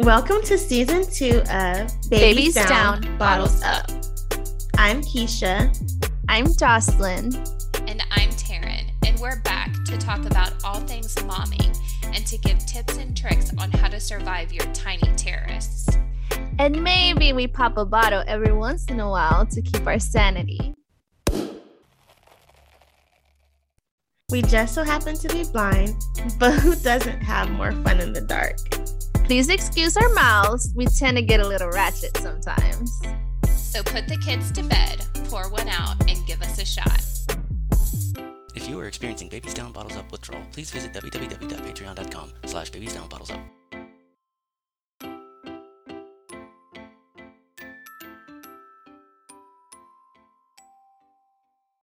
Welcome to season two of Babies, Babies Down, Down, Bottles Bottles Up. I'm Keisha. I'm Jocelyn. And I'm Taryn, and we're back to talk about all things momming and to give tips and tricks on how to survive your tiny terrorists. And maybe we pop a bottle every once in a while to keep our sanity. We just so happen to be blind, but who doesn't have more fun in the dark? Please excuse our mouths. We tend to get a little ratchet sometimes. So put the kids to bed, pour one out, and give us a shot. If you are experiencing Babies Down Bottles Up withdrawal, please visit www.patreon.com slash babiesdownbottlesUp.